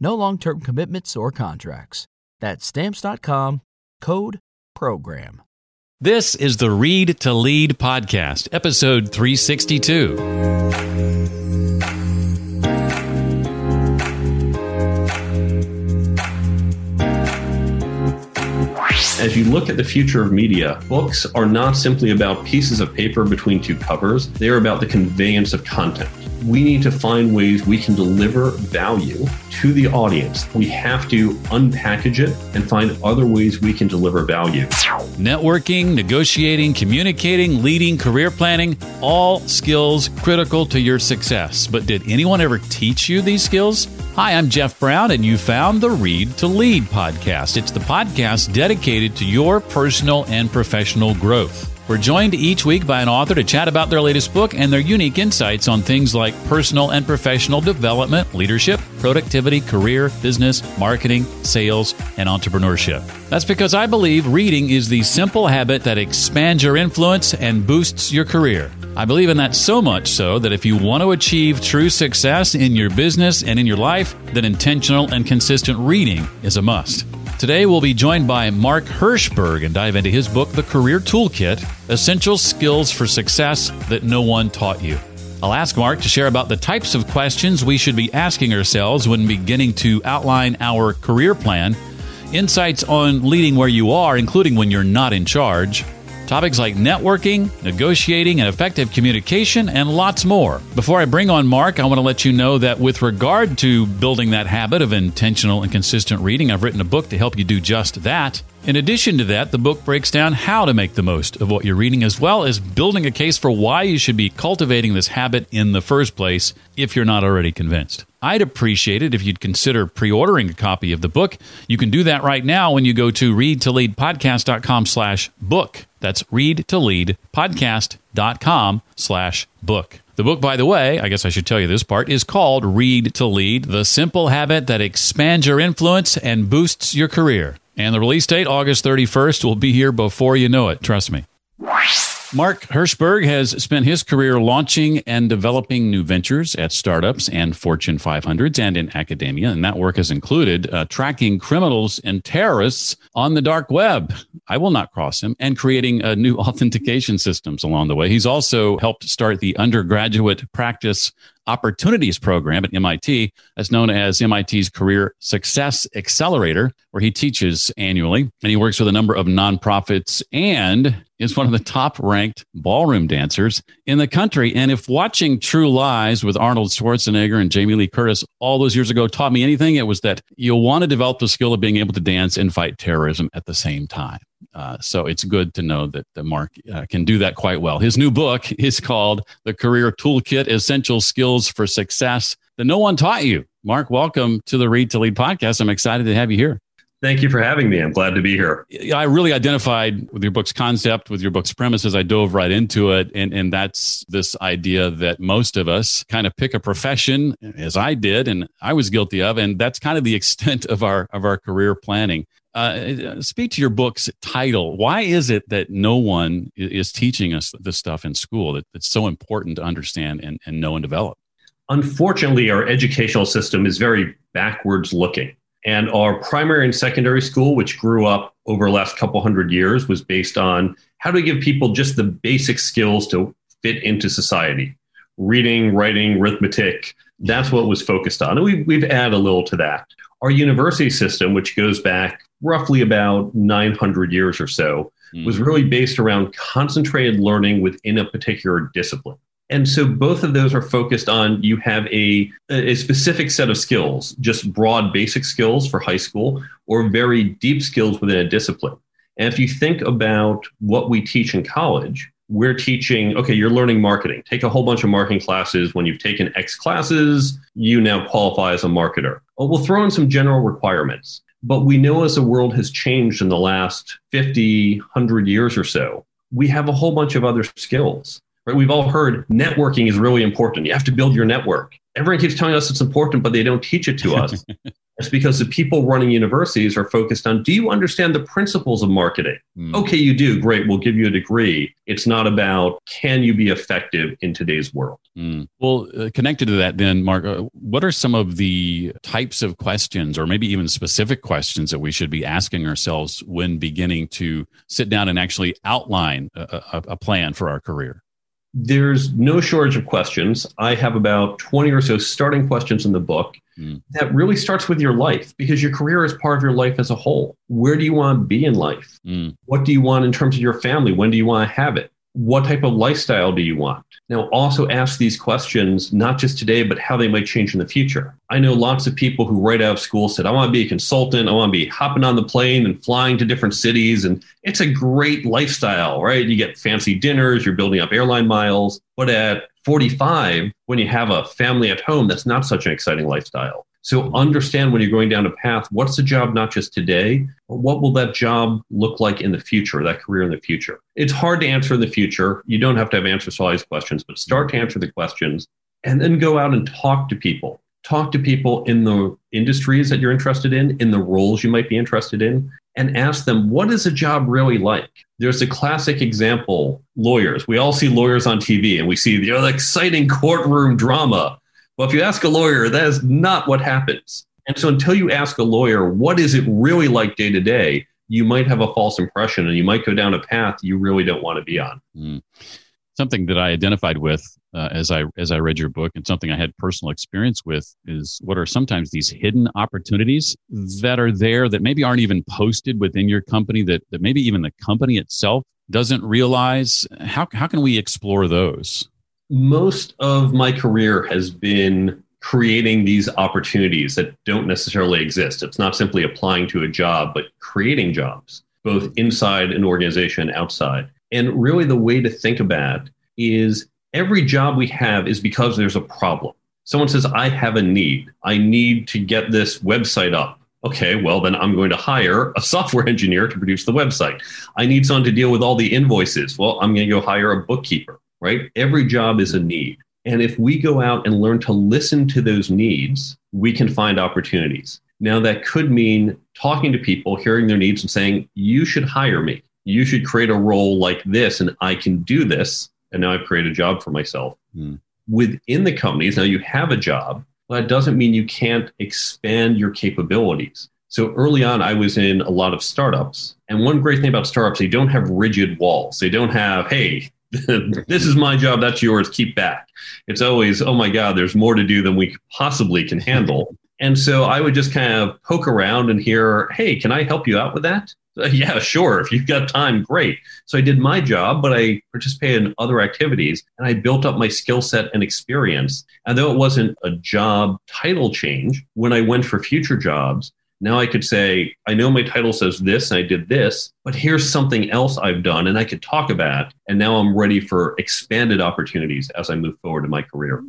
No long term commitments or contracts. That's stamps.com code program. This is the Read to Lead podcast, episode 362. As you look at the future of media, books are not simply about pieces of paper between two covers, they are about the conveyance of content we need to find ways we can deliver value to the audience. We have to unpackage it and find other ways we can deliver value. Networking, negotiating, communicating, leading, career planning, all skills critical to your success. But did anyone ever teach you these skills? Hi, I'm Jeff Brown, and you found the Read to Lead podcast. It's the podcast dedicated to your personal and professional growth. We're joined each week by an author to chat about their latest book and their unique insights on things like personal and professional development, leadership, productivity, career, business, marketing, sales, and entrepreneurship. That's because I believe reading is the simple habit that expands your influence and boosts your career. I believe in that so much so that if you want to achieve true success in your business and in your life, then intentional and consistent reading is a must. Today, we'll be joined by Mark Herschberg and dive into his book, The Career Toolkit Essential Skills for Success That No One Taught You. I'll ask Mark to share about the types of questions we should be asking ourselves when beginning to outline our career plan, insights on leading where you are, including when you're not in charge Topics like networking, negotiating, and effective communication, and lots more. Before I bring on Mark, I want to let you know that with regard to building that habit of intentional and consistent reading, I've written a book to help you do just that. In addition to that, the book breaks down how to make the most of what you're reading, as well as building a case for why you should be cultivating this habit in the first place if you're not already convinced. I'd appreciate it if you'd consider pre-ordering a copy of the book. You can do that right now when you go to readtoleadpodcast.com slash book. That's readtoleadpodcast.com slash book. The book, by the way, I guess I should tell you this part, is called Read to Lead, the simple habit that expands your influence and boosts your career. And the release date, August 31st, will be here before you know it. Trust me. Mark Herschberg has spent his career launching and developing new ventures at startups and Fortune 500s and in academia. And that work has included uh, tracking criminals and terrorists on the dark web. I will not cross him and creating uh, new authentication systems along the way. He's also helped start the undergraduate practice Opportunities Program at MIT, as known as MIT's Career Success Accelerator, where he teaches annually. And he works with a number of nonprofits and is one of the top ranked ballroom dancers in the country. And if watching True Lies with Arnold Schwarzenegger and Jamie Lee Curtis all those years ago taught me anything, it was that you'll want to develop the skill of being able to dance and fight terrorism at the same time. Uh, so it's good to know that Mark uh, can do that quite well. His new book is called The Career Toolkit Essential Skills for Success That No One Taught You. Mark, welcome to the Read to Lead podcast. I'm excited to have you here. Thank you for having me. I'm glad to be here. I really identified with your book's concept, with your book's premises. I dove right into it. And, and that's this idea that most of us kind of pick a profession, as I did, and I was guilty of. And that's kind of the extent of our, of our career planning. Uh, speak to your book's title. Why is it that no one is teaching us this stuff in school that, that's so important to understand and, and know and develop? Unfortunately, our educational system is very backwards looking. And our primary and secondary school, which grew up over the last couple hundred years, was based on how do we give people just the basic skills to fit into society reading, writing, arithmetic. That's what was focused on. And we, we've added a little to that. Our university system, which goes back roughly about 900 years or so, mm. was really based around concentrated learning within a particular discipline. And so both of those are focused on you have a, a specific set of skills, just broad basic skills for high school, or very deep skills within a discipline. And if you think about what we teach in college, we're teaching, okay, you're learning marketing. Take a whole bunch of marketing classes. When you've taken X classes, you now qualify as a marketer. Well, we'll throw in some general requirements. But we know as the world has changed in the last 50, 100 years or so, we have a whole bunch of other skills. Right? We've all heard networking is really important. You have to build your network. Everyone keeps telling us it's important, but they don't teach it to us. it's because the people running universities are focused on do you understand the principles of marketing? Mm. Okay, you do. Great. We'll give you a degree. It's not about can you be effective in today's world. Mm. Well, uh, connected to that, then, Mark, uh, what are some of the types of questions, or maybe even specific questions, that we should be asking ourselves when beginning to sit down and actually outline a, a, a plan for our career? There's no shortage of questions. I have about 20 or so starting questions in the book mm. that really starts with your life because your career is part of your life as a whole. Where do you want to be in life? Mm. What do you want in terms of your family? When do you want to have it? What type of lifestyle do you want? Now, also ask these questions, not just today, but how they might change in the future. I know lots of people who, right out of school, said, I want to be a consultant. I want to be hopping on the plane and flying to different cities. And it's a great lifestyle, right? You get fancy dinners, you're building up airline miles. But at 45, when you have a family at home, that's not such an exciting lifestyle. So understand when you're going down a path, what's the job not just today, but what will that job look like in the future, that career in the future? It's hard to answer in the future. You don't have to have answers to all these questions, but start to answer the questions and then go out and talk to people. Talk to people in the industries that you're interested in, in the roles you might be interested in, and ask them, what is a job really like? There's a classic example lawyers. We all see lawyers on TV and we see the exciting courtroom drama well, if you ask a lawyer, that is not what happens. And so until you ask a lawyer, what is it really like day to day, you might have a false impression and you might go down a path you really don't want to be on. Mm. Something that I identified with uh, as I as I read your book and something I had personal experience with is what are sometimes these hidden opportunities that are there that maybe aren't even posted within your company that, that maybe even the company itself doesn't realize. How, how can we explore those? Most of my career has been creating these opportunities that don't necessarily exist. It's not simply applying to a job, but creating jobs, both inside an organization outside. And really, the way to think about is every job we have is because there's a problem. Someone says, I have a need. I need to get this website up. Okay, well, then I'm going to hire a software engineer to produce the website. I need someone to deal with all the invoices. Well, I'm going to go hire a bookkeeper right? Every job is a need. And if we go out and learn to listen to those needs, we can find opportunities. Now, that could mean talking to people, hearing their needs, and saying, You should hire me. You should create a role like this, and I can do this. And now I've created a job for myself. Mm. Within the companies, now you have a job, but that doesn't mean you can't expand your capabilities. So early on, I was in a lot of startups. And one great thing about startups, they don't have rigid walls. They don't have, hey, this is my job, that's yours, keep back. It's always, oh my God, there's more to do than we possibly can handle. And so I would just kind of poke around and hear, hey, can I help you out with that? Uh, yeah, sure. If you've got time, great. So I did my job, but I participated in other activities and I built up my skill set and experience. And though it wasn't a job title change, when I went for future jobs, now I could say, I know my title says this and I did this, but here's something else I've done and I could talk about. And now I'm ready for expanded opportunities as I move forward in my career.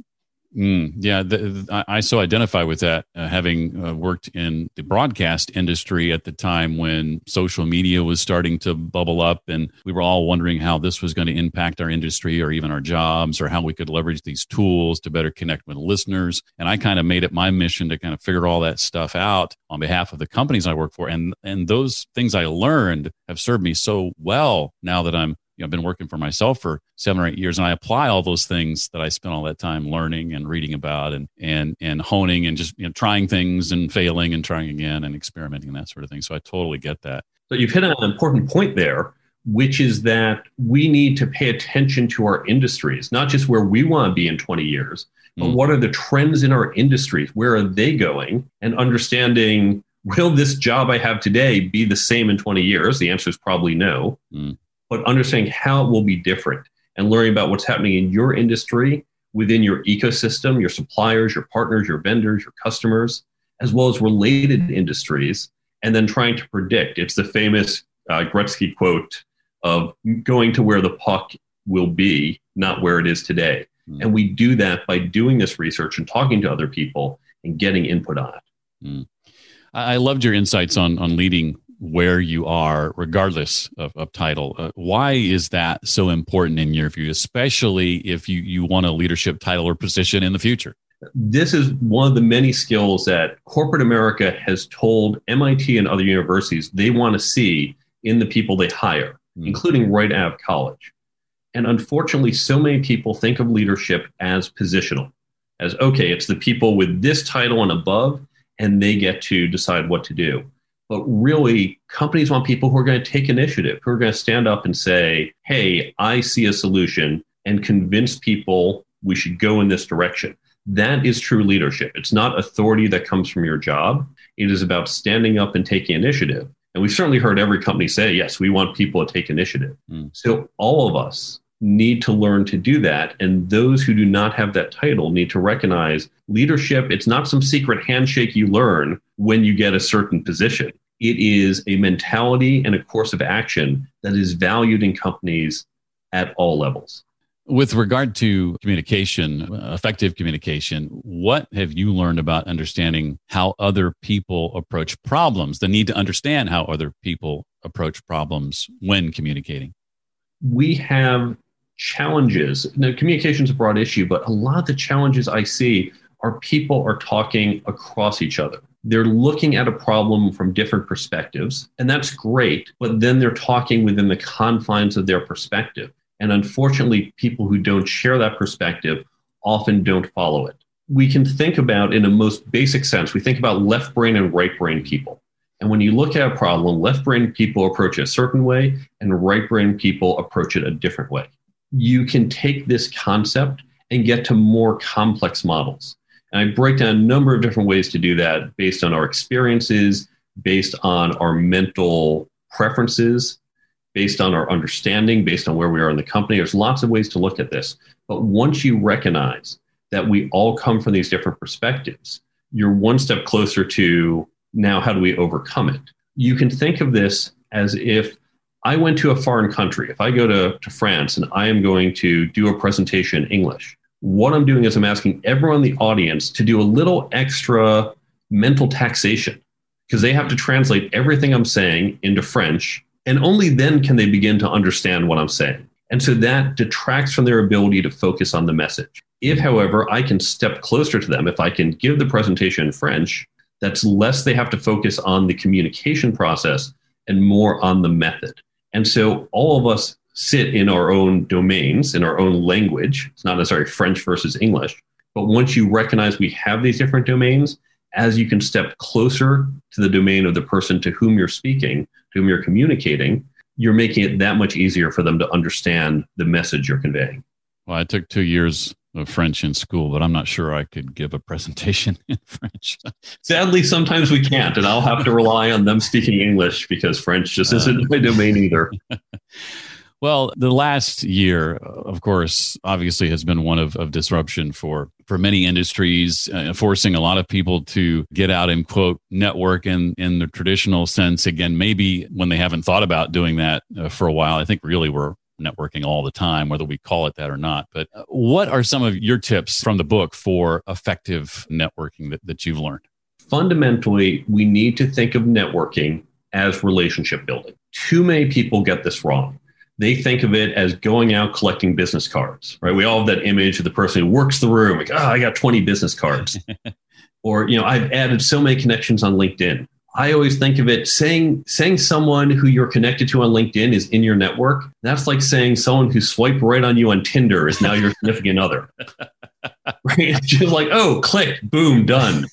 Mm, yeah, the, the, I so identify with that, uh, having uh, worked in the broadcast industry at the time when social media was starting to bubble up, and we were all wondering how this was going to impact our industry or even our jobs, or how we could leverage these tools to better connect with listeners. And I kind of made it my mission to kind of figure all that stuff out on behalf of the companies I work for, and and those things I learned have served me so well now that I'm you know, I've been working for myself for seven or eight years, and I apply all those things that I spent all that time learning and reading about, and and and honing, and just you know, trying things and failing and trying again and experimenting and that sort of thing. So I totally get that. So you've hit on an important point there, which is that we need to pay attention to our industries, not just where we want to be in 20 years, but mm. what are the trends in our industries? Where are they going? And understanding will this job I have today be the same in 20 years? The answer is probably no. Mm. But understanding how it will be different and learning about what's happening in your industry, within your ecosystem, your suppliers, your partners, your vendors, your customers, as well as related industries, and then trying to predict. It's the famous uh, Gretzky quote of going to where the puck will be, not where it is today. Mm. And we do that by doing this research and talking to other people and getting input on it. Mm. I loved your insights on on leading where you are, regardless of, of title. Uh, why is that so important in your view, especially if you you want a leadership title or position in the future? This is one of the many skills that corporate America has told MIT and other universities they want to see in the people they hire, mm. including right out of college. And unfortunately, so many people think of leadership as positional, as okay, it's the people with this title and above, and they get to decide what to do. But really, companies want people who are going to take initiative, who are going to stand up and say, hey, I see a solution and convince people we should go in this direction. That is true leadership. It's not authority that comes from your job. It is about standing up and taking initiative. And we've certainly heard every company say, yes, we want people to take initiative. Mm. So all of us need to learn to do that. And those who do not have that title need to recognize leadership. It's not some secret handshake you learn when you get a certain position. It is a mentality and a course of action that is valued in companies at all levels. With regard to communication, effective communication, what have you learned about understanding how other people approach problems, the need to understand how other people approach problems when communicating? We have challenges. Now, communication is a broad issue, but a lot of the challenges I see are people are talking across each other. They're looking at a problem from different perspectives, and that's great, but then they're talking within the confines of their perspective. And unfortunately, people who don't share that perspective often don't follow it. We can think about, in a most basic sense, we think about left brain and right brain people. And when you look at a problem, left brain people approach it a certain way, and right brain people approach it a different way you can take this concept and get to more complex models. And I break down a number of different ways to do that based on our experiences, based on our mental preferences, based on our understanding, based on where we are in the company. There's lots of ways to look at this. But once you recognize that we all come from these different perspectives, you're one step closer to now how do we overcome it? You can think of this as if I went to a foreign country. If I go to, to France and I am going to do a presentation in English, what I'm doing is I'm asking everyone in the audience to do a little extra mental taxation because they have to translate everything I'm saying into French. And only then can they begin to understand what I'm saying. And so that detracts from their ability to focus on the message. If, however, I can step closer to them, if I can give the presentation in French, that's less they have to focus on the communication process and more on the method. And so all of us sit in our own domains, in our own language. It's not necessarily French versus English. But once you recognize we have these different domains, as you can step closer to the domain of the person to whom you're speaking, to whom you're communicating, you're making it that much easier for them to understand the message you're conveying. Well, I took two years of French in school, but I'm not sure I could give a presentation in French. Sadly, sometimes we can't, and I'll have to rely on them speaking English because French just isn't uh, my domain either. well, the last year, of course, obviously has been one of, of disruption for for many industries, uh, forcing a lot of people to get out and quote network in in the traditional sense. Again, maybe when they haven't thought about doing that uh, for a while, I think really we're networking all the time, whether we call it that or not. But uh, what are some of your tips from the book for effective networking that, that you've learned? Fundamentally, we need to think of networking as relationship building. Too many people get this wrong. They think of it as going out collecting business cards, right? We all have that image of the person who works the room, like, oh, I got 20 business cards. or, you know, I've added so many connections on LinkedIn. I always think of it saying saying someone who you're connected to on LinkedIn is in your network. That's like saying someone who swiped right on you on Tinder is now your significant other. Right? It's just like, oh, click, boom, done.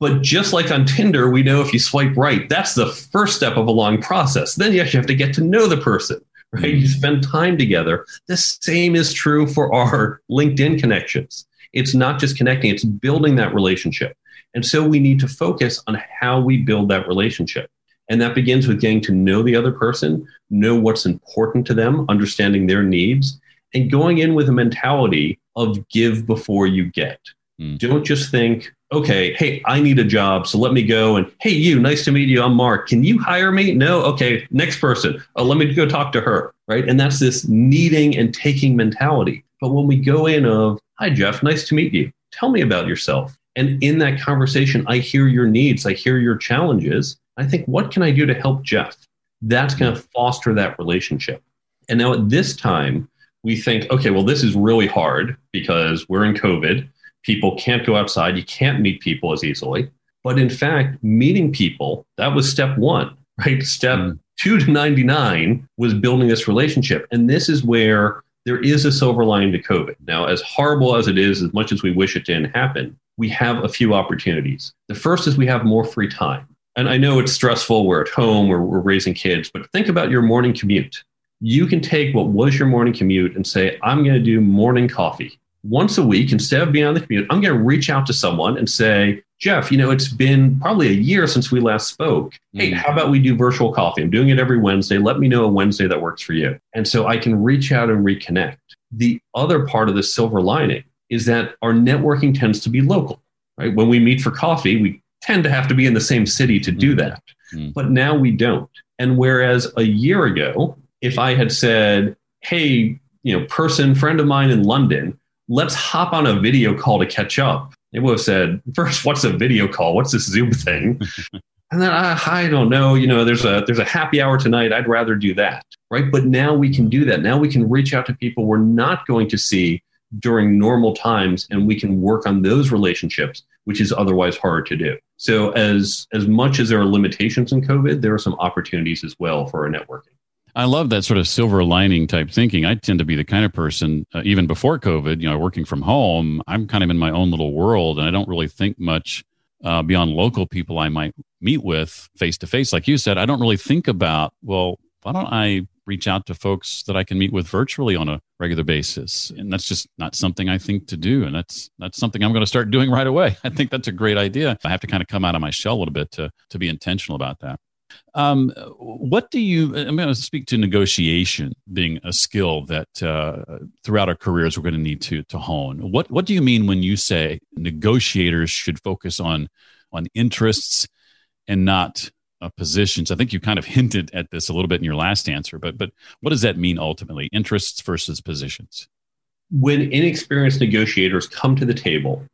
But just like on Tinder, we know if you swipe right, that's the first step of a long process. Then you actually have to get to know the person, right? You spend time together. The same is true for our LinkedIn connections. It's not just connecting, it's building that relationship. And so we need to focus on how we build that relationship. And that begins with getting to know the other person, know what's important to them, understanding their needs, and going in with a mentality of give before you get. Mm. Don't just think, okay, hey, I need a job, so let me go and hey, you, nice to meet you. I'm Mark. Can you hire me? No, okay, next person. Oh, let me go talk to her, right? And that's this needing and taking mentality. But when we go in of, hi, Jeff, nice to meet you. Tell me about yourself. And in that conversation, I hear your needs, I hear your challenges. I think, what can I do to help Jeff? That's going to foster that relationship. And now at this time, we think, okay, well, this is really hard because we're in COVID people can't go outside, you can't meet people as easily. But in fact, meeting people, that was step one, right? Step mm. two to 99 was building this relationship. And this is where there is a silver lining to COVID. Now, as horrible as it is, as much as we wish it didn't happen, we have a few opportunities. The first is we have more free time. And I know it's stressful, we're at home, we're, we're raising kids, but think about your morning commute. You can take what was your morning commute and say, I'm going to do morning coffee once a week, instead of being on the commute, I'm going to reach out to someone and say, Jeff, you know, it's been probably a year since we last spoke. Hey, mm. how about we do virtual coffee? I'm doing it every Wednesday. Let me know a Wednesday that works for you. And so I can reach out and reconnect. The other part of the silver lining is that our networking tends to be local, right? When we meet for coffee, we tend to have to be in the same city to do mm. that. Mm. But now we don't. And whereas a year ago, if I had said, hey, you know, person, friend of mine in London, let's hop on a video call to catch up. They would have said, first, what's a video call? What's this Zoom thing? and then I, I don't know, you know, there's a there's a happy hour tonight. I'd rather do that. Right. But now we can do that. Now we can reach out to people we're not going to see during normal times and we can work on those relationships, which is otherwise hard to do. So as as much as there are limitations in COVID, there are some opportunities as well for our networking. I love that sort of silver lining type thinking. I tend to be the kind of person, uh, even before COVID, you know, working from home, I'm kind of in my own little world and I don't really think much uh, beyond local people I might meet with face to face. Like you said, I don't really think about, well, why don't I reach out to folks that I can meet with virtually on a regular basis? And that's just not something I think to do. And that's, that's something I'm going to start doing right away. I think that's a great idea. I have to kind of come out of my shell a little bit to, to be intentional about that. Um, what do you? I'm going to speak to negotiation being a skill that uh, throughout our careers we're going to need to to hone. What What do you mean when you say negotiators should focus on on interests and not uh, positions? I think you kind of hinted at this a little bit in your last answer, but but what does that mean ultimately? Interests versus positions. When inexperienced negotiators come to the table,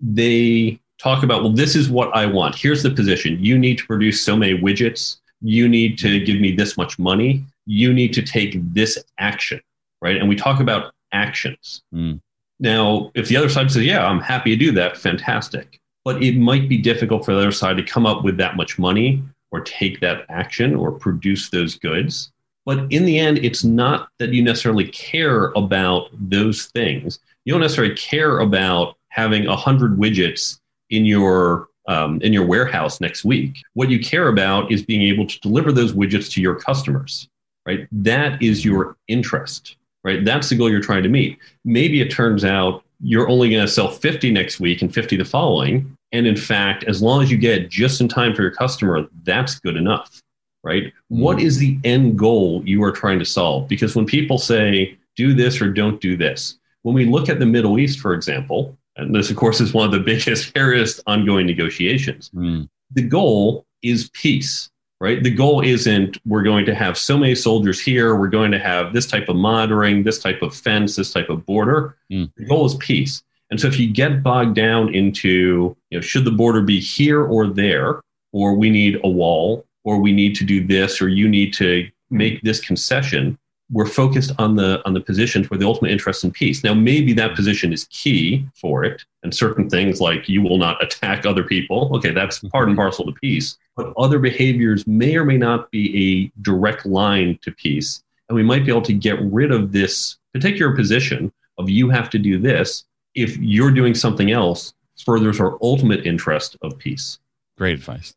they talk about, well, this is what I want. Here's the position. You need to produce so many widgets. You need to give me this much money. You need to take this action, right? And we talk about actions. Mm. Now, if the other side says, yeah, I'm happy to do that, fantastic. But it might be difficult for the other side to come up with that much money or take that action or produce those goods. But in the end, it's not that you necessarily care about those things. You don't necessarily care about having 100 widgets in your um, in your warehouse next week. What you care about is being able to deliver those widgets to your customers, right? That is your interest, right? That's the goal you're trying to meet. Maybe it turns out you're only going to sell 50 next week and 50 the following. And in fact, as long as you get just in time for your customer, that's good enough, right? Mm-hmm. What is the end goal you are trying to solve? Because when people say, do this or don't do this, when we look at the Middle East, for example, and this, of course, is one of the biggest, hairiest ongoing negotiations. Mm. The goal is peace, right? The goal isn't we're going to have so many soldiers here, we're going to have this type of monitoring, this type of fence, this type of border. Mm. The goal is peace. And so if you get bogged down into, you know, should the border be here or there, or we need a wall, or we need to do this, or you need to make this concession, we're focused on the on the positions where the ultimate interest in peace. Now, maybe that position is key for it, and certain things like you will not attack other people. Okay, that's part and mm-hmm. parcel to peace. But other behaviors may or may not be a direct line to peace, and we might be able to get rid of this particular position of you have to do this if you're doing something else furthers our ultimate interest of peace. Great advice.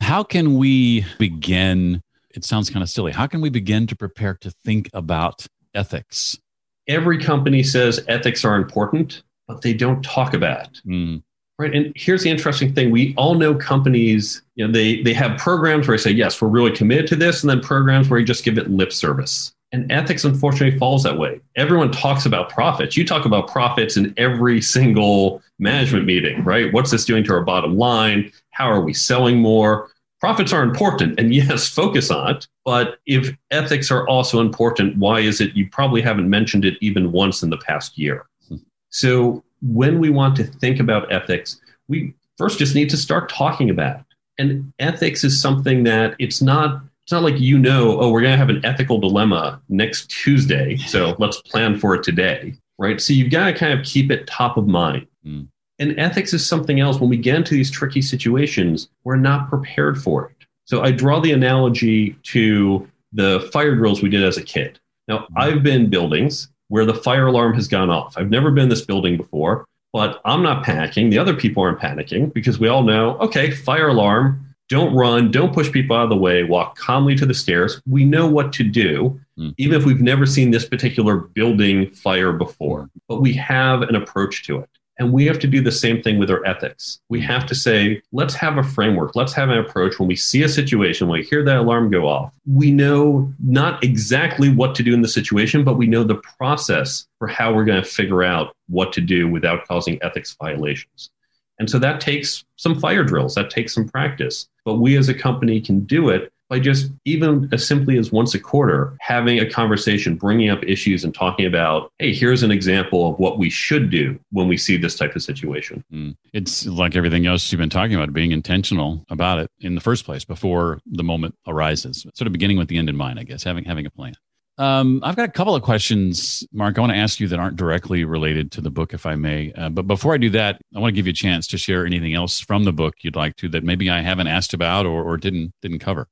How can we begin it sounds kind of silly. How can we begin to prepare to think about ethics? Every company says ethics are important, but they don't talk about it. Mm. Right. And here's the interesting thing. We all know companies, you know, they, they have programs where they say, yes, we're really committed to this, and then programs where you just give it lip service. And ethics, unfortunately, falls that way. Everyone talks about profits. You talk about profits in every single management meeting, right? What's this doing to our bottom line? How are we selling more? Profits are important, and yes, focus on it. But if ethics are also important, why is it you probably haven't mentioned it even once in the past year? So when we want to think about ethics, we first just need to start talking about it. And ethics is something that it's not it's not like you know, oh, we're going to have an ethical dilemma next Tuesday, so let's plan for it today, right? So you've got to kind of keep it top of mind. Mm. And ethics is something else. When we get into these tricky situations, we're not prepared for it. So I draw the analogy to the fire drills we did as a kid. Now, mm. I've been buildings where the fire alarm has gone off. I've never been in this building before, but I'm not panicking. The other people aren't panicking because we all know, okay, fire alarm, don't run, don't push people out of the way, walk calmly to the stairs. We know what to do, mm. even if we've never seen this particular building fire before, but we have an approach to it. And we have to do the same thing with our ethics. We have to say, let's have a framework, let's have an approach when we see a situation, when we hear that alarm go off. We know not exactly what to do in the situation, but we know the process for how we're going to figure out what to do without causing ethics violations. And so that takes some fire drills, that takes some practice. But we as a company can do it by just even as simply as once a quarter having a conversation, bringing up issues and talking about, hey, here's an example of what we should do when we see this type of situation. Mm. It's like everything else you've been talking about, being intentional about it in the first place before the moment arises. Sort of beginning with the end in mind, I guess, having having a plan. Um, I've got a couple of questions, Mark. I want to ask you that aren't directly related to the book, if I may. Uh, but before I do that, I want to give you a chance to share anything else from the book you'd like to that maybe I haven't asked about or, or didn't didn't cover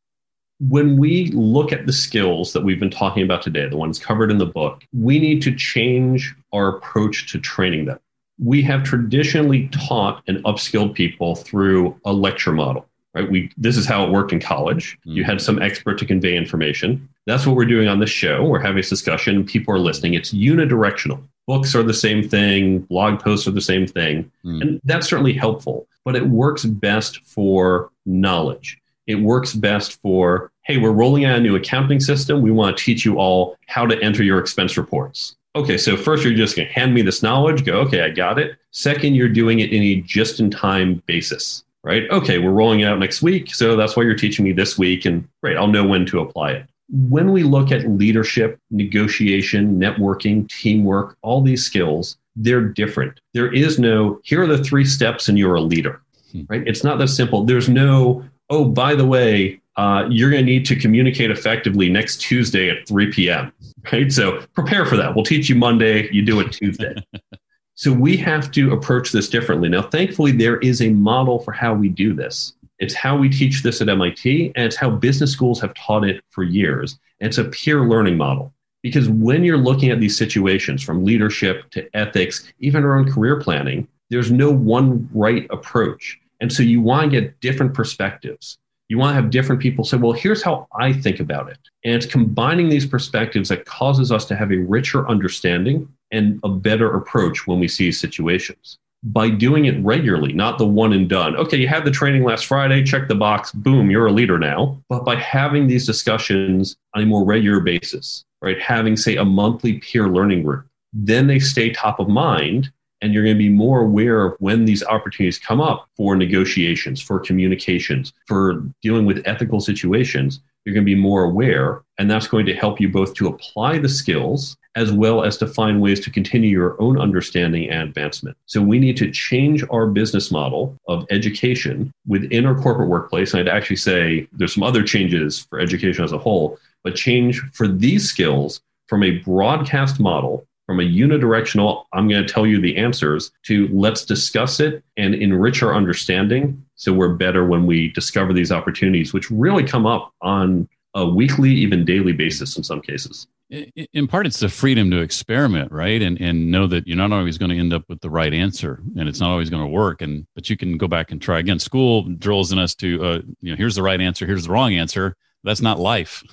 when we look at the skills that we've been talking about today, the ones covered in the book, we need to change our approach to training them. We have traditionally taught and upskilled people through a lecture model. Right? We this is how it worked in college. You had some expert to convey information. That's what we're doing on this show. We're having this discussion. People are listening. It's unidirectional. Books are the same thing. Blog posts are the same thing, mm. and that's certainly helpful. But it works best for knowledge it works best for hey, we're rolling out a new accounting system. We want to teach you all how to enter your expense reports. Okay, so first you're just going to hand me this knowledge, go, okay, I got it. Second, you're doing it in a just in time basis, right? Okay, we're rolling it out next week. So that's why you're teaching me this week. And great, I'll know when to apply it. When we look at leadership, negotiation, networking, teamwork, all these skills, they're different. There is no, here are the three steps and you're a leader, hmm. right? It's not that simple. There's no, oh, by the way, uh, you're going to need to communicate effectively next Tuesday at 3 p.m. Right. So prepare for that. We'll teach you Monday. You do it Tuesday. so we have to approach this differently. Now, thankfully, there is a model for how we do this. It's how we teach this at MIT, and it's how business schools have taught it for years. And it's a peer learning model. Because when you're looking at these situations from leadership to ethics, even around career planning, there's no one right approach. And so you want to get different perspectives. You want to have different people say, well, here's how I think about it. And it's combining these perspectives that causes us to have a richer understanding and a better approach when we see situations. By doing it regularly, not the one and done. Okay, you had the training last Friday, check the box, boom, you're a leader now. But by having these discussions on a more regular basis, right? Having, say, a monthly peer learning group, then they stay top of mind and you're going to be more aware of when these opportunities come up for negotiations, for communications, for dealing with ethical situations. You're going to be more aware, and that's going to help you both to apply the skills as well as to find ways to continue your own understanding and advancement. So we need to change our business model of education within our corporate workplace. And I'd actually say there's some other changes for education as a whole, but change for these skills from a broadcast model from a unidirectional, I'm going to tell you the answers, to let's discuss it and enrich our understanding so we're better when we discover these opportunities, which really come up on a weekly, even daily basis in some cases. In part, it's the freedom to experiment, right? And and know that you're not always going to end up with the right answer, and it's not always going to work. And but you can go back and try again. School drills in us to, uh, you know, here's the right answer, here's the wrong answer. That's not life.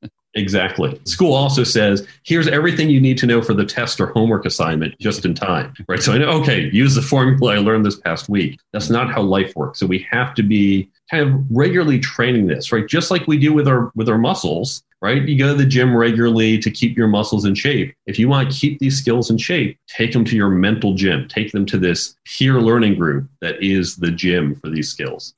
Exactly. School also says, here's everything you need to know for the test or homework assignment just in time, right? So I know, okay, use the formula I learned this past week. That's not how life works. So we have to be kind of regularly training this, right? Just like we do with our with our muscles, right? You go to the gym regularly to keep your muscles in shape. If you want to keep these skills in shape, take them to your mental gym. Take them to this peer learning group that is the gym for these skills.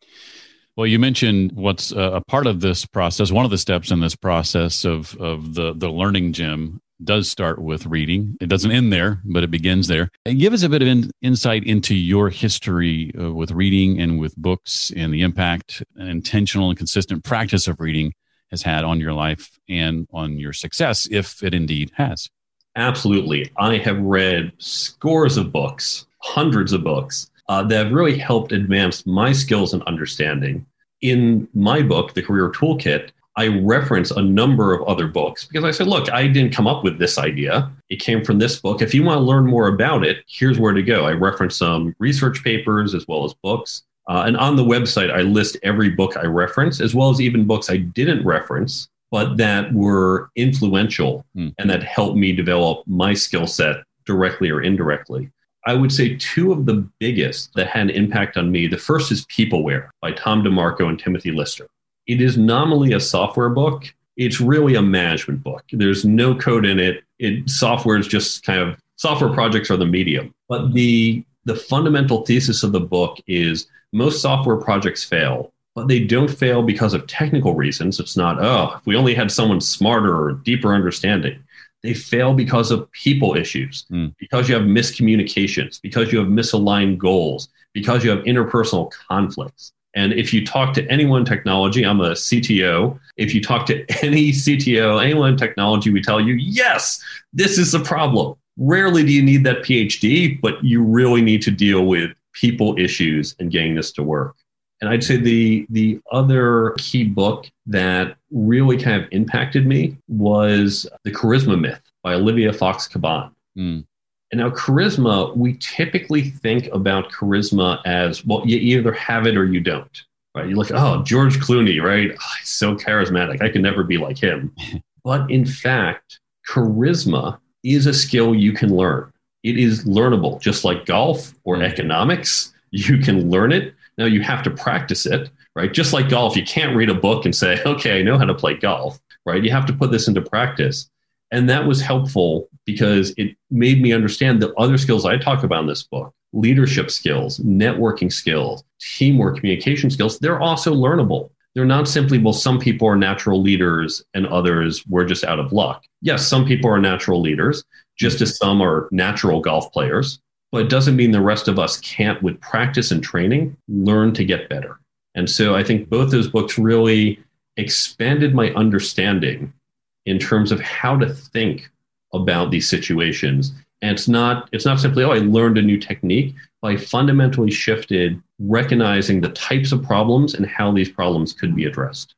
Well, you mentioned what's a part of this process. One of the steps in this process of of the the learning gym does start with reading. It doesn't end there, but it begins there. And give us a bit of in, insight into your history uh, with reading and with books and the impact an intentional and consistent practice of reading has had on your life and on your success, if it indeed has. Absolutely. I have read scores of books, hundreds of books uh, that have really helped advance my skills and understanding. In my book, The Career Toolkit, I reference a number of other books because I said, look, I didn't come up with this idea. It came from this book. If you want to learn more about it, here's where to go. I reference some research papers as well as books. Uh, and on the website, I list every book I reference, as well as even books I didn't reference, but that were influential mm. and that helped me develop my skill set directly or indirectly. I would say two of the biggest that had an impact on me. The first is Peopleware by Tom DeMarco and Timothy Lister. It is nominally a software book. It's really a management book. There's no code in it. It software is just kind of software projects are the medium. But the the fundamental thesis of the book is most software projects fail, but they don't fail because of technical reasons. It's not, oh, if we only had someone smarter or deeper understanding. They fail because of people issues, mm. because you have miscommunications, because you have misaligned goals, because you have interpersonal conflicts. And if you talk to anyone in technology, I'm a CTO. If you talk to any CTO, anyone in technology, we tell you, yes, this is the problem. Rarely do you need that PhD, but you really need to deal with people issues and getting this to work. And I'd say the the other key book that really kind of impacted me was The Charisma Myth by Olivia Fox Cabane. Mm. And now charisma, we typically think about charisma as well, you either have it or you don't. Right? You look, oh, George Clooney, right? Oh, he's so charismatic. I could never be like him. but in fact, charisma is a skill you can learn. It is learnable, just like golf or mm. economics. You can learn it. Now you have to practice it, right? Just like golf, you can't read a book and say, okay, I know how to play golf, right? You have to put this into practice. And that was helpful because it made me understand the other skills I talk about in this book leadership skills, networking skills, teamwork, communication skills they're also learnable. They're not simply, well, some people are natural leaders and others were just out of luck. Yes, some people are natural leaders, just as some are natural golf players but it doesn't mean the rest of us can't, with practice and training, learn to get better. And so I think both those books really expanded my understanding in terms of how to think about these situations. And it's not it's not simply, oh, I learned a new technique, but I fundamentally shifted recognizing the types of problems and how these problems could be addressed.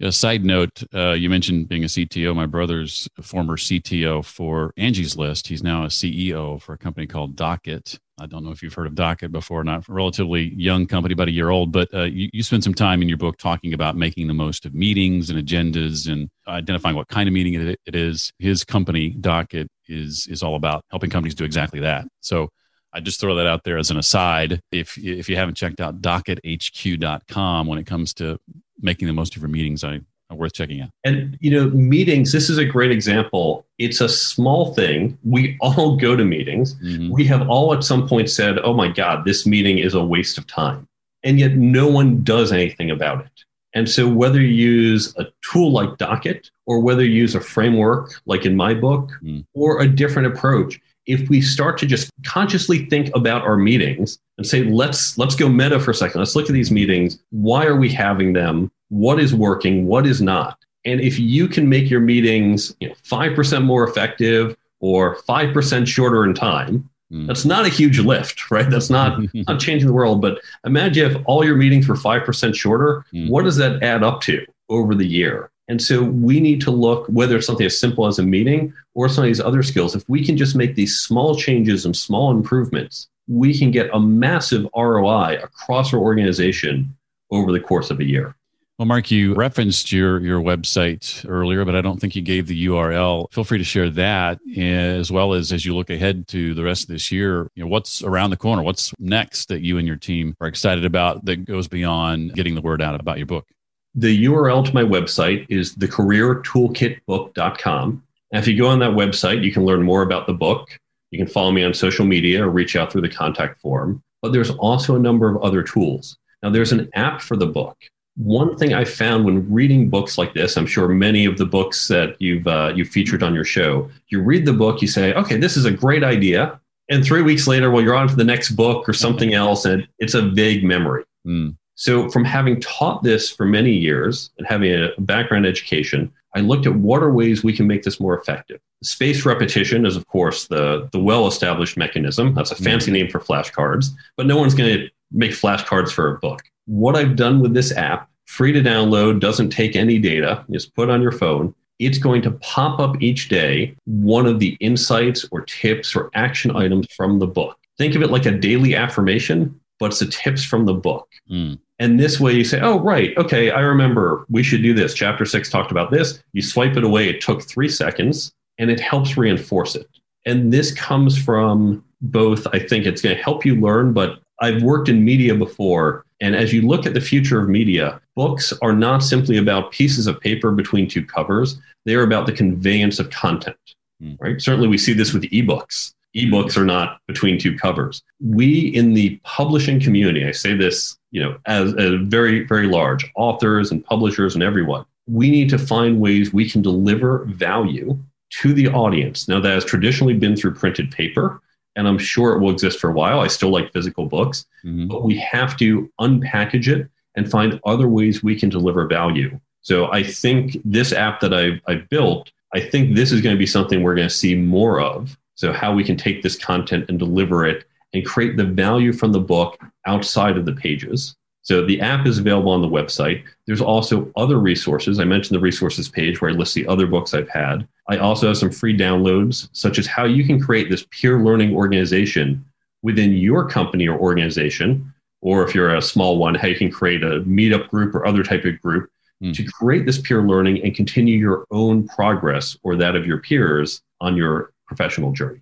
A side note, uh, you mentioned being a CTO. My brother's former CTO for Angie's List. He's now a CEO for a company called Docket. I don't know if you've heard of Docket before, not a relatively young company, about a year old, but uh, you, you spend some time in your book talking about making the most of meetings and agendas and identifying what kind of meeting it, it is. His company, Docket, is, is all about helping companies do exactly that. So I just throw that out there as an aside. If if you haven't checked out dockethq.com when it comes to making the most of your meetings, I are worth checking out. And you know, meetings. This is a great example. It's a small thing. We all go to meetings. Mm-hmm. We have all at some point said, "Oh my God, this meeting is a waste of time," and yet no one does anything about it. And so, whether you use a tool like Docket or whether you use a framework like in my book mm. or a different approach, if we start to just consciously think about our meetings and say let's let's go meta for a second. Let's look at these meetings. Why are we having them? What is working? What is not? And if you can make your meetings you know, 5% more effective or 5% shorter in time mm. that's not a huge lift right? That's not not changing the world. But imagine if all your meetings were 5% shorter mm. what does that add up to over the year? And so we need to look whether it's something as simple as a meeting or some of these other skills. If we can just make these small changes and small improvements, we can get a massive ROI across our organization over the course of a year. Well, Mark, you referenced your your website earlier, but I don't think you gave the URL. Feel free to share that, eh, as well as as you look ahead to the rest of this year. You know, what's around the corner? What's next that you and your team are excited about that goes beyond getting the word out about your book? The URL to my website is thecareertoolkitbook.com. And if you go on that website, you can learn more about the book. You can follow me on social media or reach out through the contact form. But there's also a number of other tools. Now, there's an app for the book one thing I found when reading books like this, I'm sure many of the books that you've uh, you featured on your show, you read the book, you say, okay, this is a great idea, and three weeks later, well, you're on to the next book or something else, and it's a vague memory. Mm. So, from having taught this for many years and having a background education, I looked at what are ways we can make this more effective. Space repetition is, of course, the, the well established mechanism. That's a fancy mm. name for flashcards, but no one's going to make flashcards for a book what I've done with this app, free to download, doesn't take any data, just put on your phone. It's going to pop up each day one of the insights or tips or action items from the book. Think of it like a daily affirmation, but it's the tips from the book. Mm. And this way you say, oh, right, okay, I remember we should do this. Chapter six talked about this. You swipe it away, it took three seconds, and it helps reinforce it. And this comes from both, I think it's going to help you learn, but I've worked in media before and as you look at the future of media, books are not simply about pieces of paper between two covers. They are about the conveyance of content, mm. right? Certainly we see this with ebooks. Ebooks are not between two covers. We in the publishing community, I say this, you know, as, as very, very large authors and publishers and everyone, we need to find ways we can deliver value to the audience. Now that has traditionally been through printed paper and I'm sure it will exist for a while. I still like physical books, mm-hmm. but we have to unpackage it and find other ways we can deliver value. So I think this app that I've, I've built, I think this is going to be something we're going to see more of. So how we can take this content and deliver it and create the value from the book outside of the pages. So the app is available on the website. There's also other resources. I mentioned the resources page where I list the other books I've had. I also have some free downloads, such as how you can create this peer learning organization within your company or organization, or if you're a small one, how you can create a meetup group or other type of group mm. to create this peer learning and continue your own progress or that of your peers on your professional journey.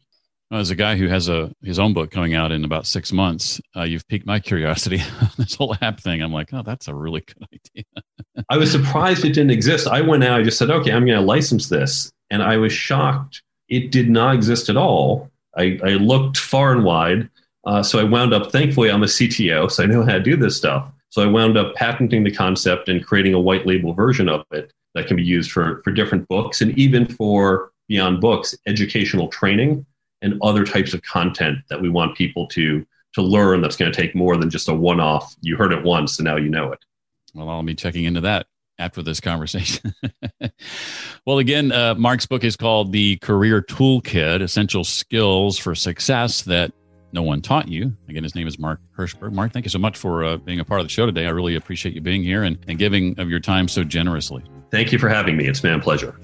As a guy who has a his own book coming out in about six months, uh, you've piqued my curiosity. this whole app thing, I'm like, oh, that's a really good idea. I was surprised it didn't exist. I went out, I just said, okay, I'm going to license this, and I was shocked it did not exist at all. I, I looked far and wide, uh, so I wound up. Thankfully, I'm a CTO, so I know how to do this stuff. So I wound up patenting the concept and creating a white label version of it that can be used for for different books and even for beyond books, educational training and other types of content that we want people to to learn that's going to take more than just a one off you heard it once and now you know it. Well i'll be checking into that after this conversation. Well again uh, mark's book is called the career toolkit essential skills for success that no one taught you. Again his name is mark Herschberg. Mark thank you so much for uh, being a part of the show today. I really appreciate you being here and, and giving of your time so generously. Thank you for having me. It's been a pleasure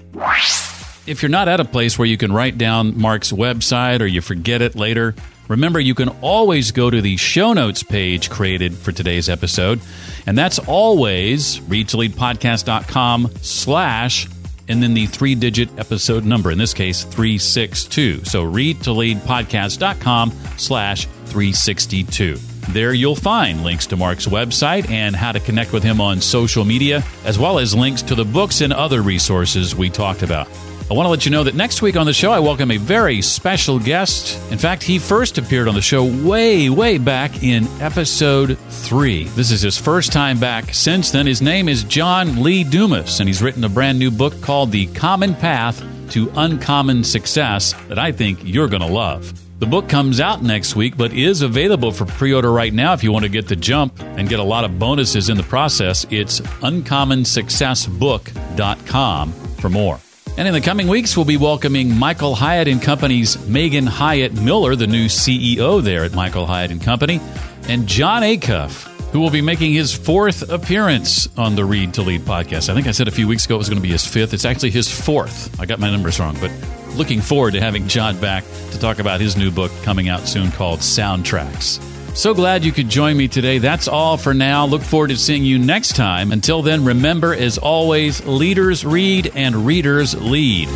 if you're not at a place where you can write down Mark's website or you forget it later, remember you can always go to the show notes page created for today's episode. And that's always readtoleadpodcast.com slash and then the three digit episode number, in this case, 362. So readtoleadpodcast.com slash 362. There you'll find links to Mark's website and how to connect with him on social media, as well as links to the books and other resources we talked about. I want to let you know that next week on the show, I welcome a very special guest. In fact, he first appeared on the show way, way back in episode three. This is his first time back since then. His name is John Lee Dumas, and he's written a brand new book called The Common Path to Uncommon Success that I think you're going to love. The book comes out next week, but is available for pre order right now if you want to get the jump and get a lot of bonuses in the process. It's uncommonsuccessbook.com for more. And in the coming weeks, we'll be welcoming Michael Hyatt and Company's Megan Hyatt Miller, the new CEO there at Michael Hyatt and Company, and Jon Acuff, who will be making his fourth appearance on the Read to Lead podcast. I think I said a few weeks ago it was going to be his fifth. It's actually his fourth. I got my numbers wrong, but looking forward to having Jon back to talk about his new book coming out soon called Soundtracks. So glad you could join me today. That's all for now. Look forward to seeing you next time. Until then, remember, as always, leaders read and readers lead.